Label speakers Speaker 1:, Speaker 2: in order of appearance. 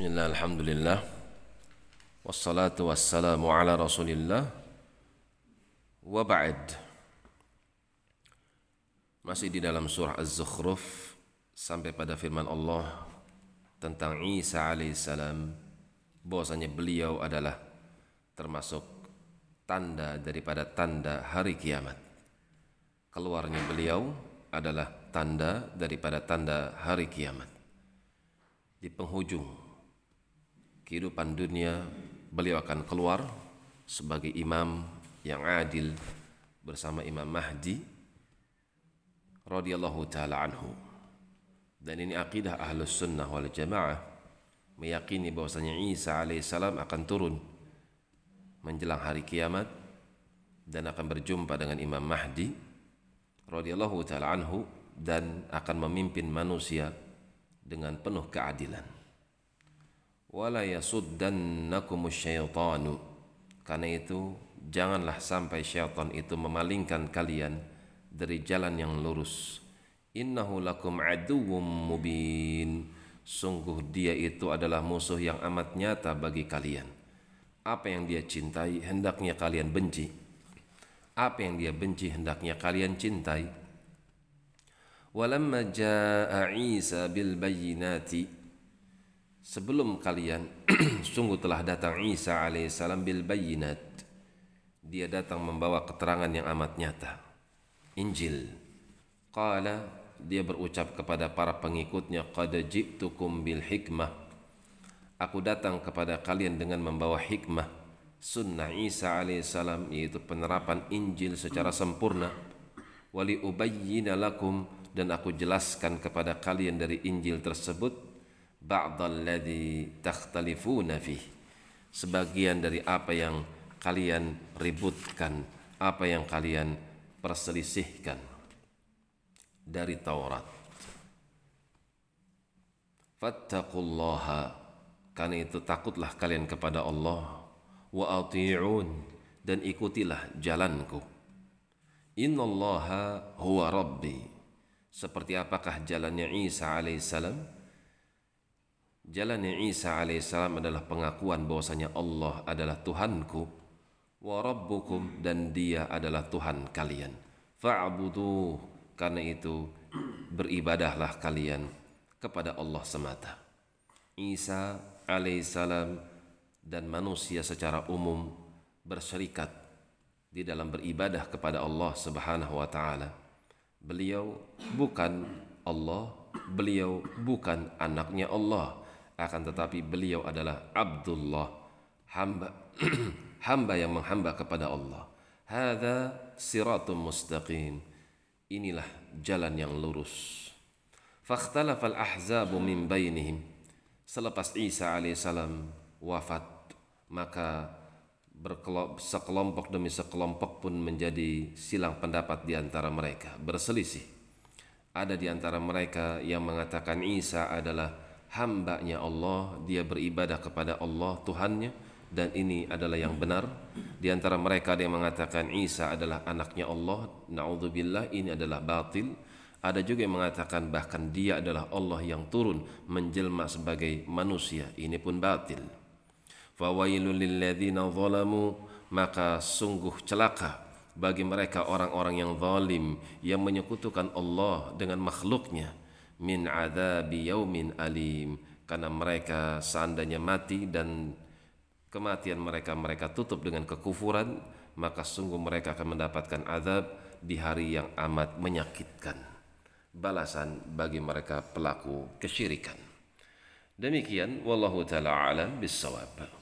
Speaker 1: Bismillah, Alhamdulillah. Wassalatu wassalamu ala rasulillah. Wa ba'd. Masih di dalam surah Az-Zukhruf Sampai pada firman Allah Tentang Isa alaihissalam bahwasanya beliau adalah Termasuk tanda daripada tanda hari kiamat. Keluarnya beliau adalah tanda daripada tanda hari kiamat. Di penghujung kehidupan dunia beliau akan keluar sebagai imam yang adil bersama Imam Mahdi radhiyallahu taala anhu. Dan ini akidah Ahlus Sunnah wal Jamaah meyakini bahwasanya Isa alaihissalam akan turun menjelang hari kiamat dan akan berjumpa dengan Imam Mahdi radhiyallahu taala anhu dan akan memimpin manusia dengan penuh keadilan wala yasuddannakum syaitanu. Karena itu janganlah sampai syaitan itu memalingkan kalian dari jalan yang lurus. Innahu lakum aduwwum mubin. Sungguh dia itu adalah musuh yang amat nyata bagi kalian. Apa yang dia cintai hendaknya kalian benci. Apa yang dia benci hendaknya kalian cintai. Walamma jaa Isa bil bayyinati sebelum kalian sungguh telah datang Isa alaihissalam bil bayinat. Dia datang membawa keterangan yang amat nyata. Injil. Qala dia berucap kepada para pengikutnya qad ji'tukum bil hikmah. Aku datang kepada kalian dengan membawa hikmah sunnah Isa alaihissalam yaitu penerapan Injil secara sempurna. Wali ubayyina lakum dan aku jelaskan kepada kalian dari Injil tersebut ba'dalladzi takhtalifuna fih. Sebagian dari apa yang kalian ributkan apa yang kalian perselisihkan dari Taurat. Fattaqullaha karena itu takutlah kalian kepada Allah. Wa ati'un dan ikutilah jalanku. Innallaha huwa rabbi. Seperti apakah jalannya Isa alaihissalam Jalannya Isa alaihissalam adalah pengakuan bahwasanya Allah adalah Tuhanku wa rabbukum dan dia adalah Tuhan kalian. Fa'budu karena itu beribadahlah kalian kepada Allah semata. Isa alaihissalam dan manusia secara umum berserikat di dalam beribadah kepada Allah Subhanahu wa taala. Beliau bukan Allah, beliau bukan anaknya Allah akan tetapi beliau adalah Abdullah hamba hamba yang menghamba kepada Allah. Hadza siratum mustaqim. Inilah jalan yang lurus. Fakhtalafa al-ahzabu min bainihim. Selepas Isa alaihissalam wafat maka sekelompok demi sekelompok pun menjadi silang pendapat di antara mereka berselisih. Ada di antara mereka yang mengatakan Isa adalah hambanya Allah, dia beribadah kepada Allah Tuhannya dan ini adalah yang benar. Di antara mereka ada yang mengatakan Isa adalah anaknya Allah, naudzubillah ini adalah batil. Ada juga yang mengatakan bahkan dia adalah Allah yang turun menjelma sebagai manusia, ini pun batil. Zalamu maka sungguh celaka bagi mereka orang-orang yang zalim yang menyekutukan Allah dengan makhluknya min adzabi yaumin alim. Karena mereka seandainya mati dan kematian mereka mereka tutup dengan kekufuran maka sungguh mereka akan mendapatkan azab di hari yang amat menyakitkan. Balasan bagi mereka pelaku kesyirikan. Demikian wallahu taala alam bisawab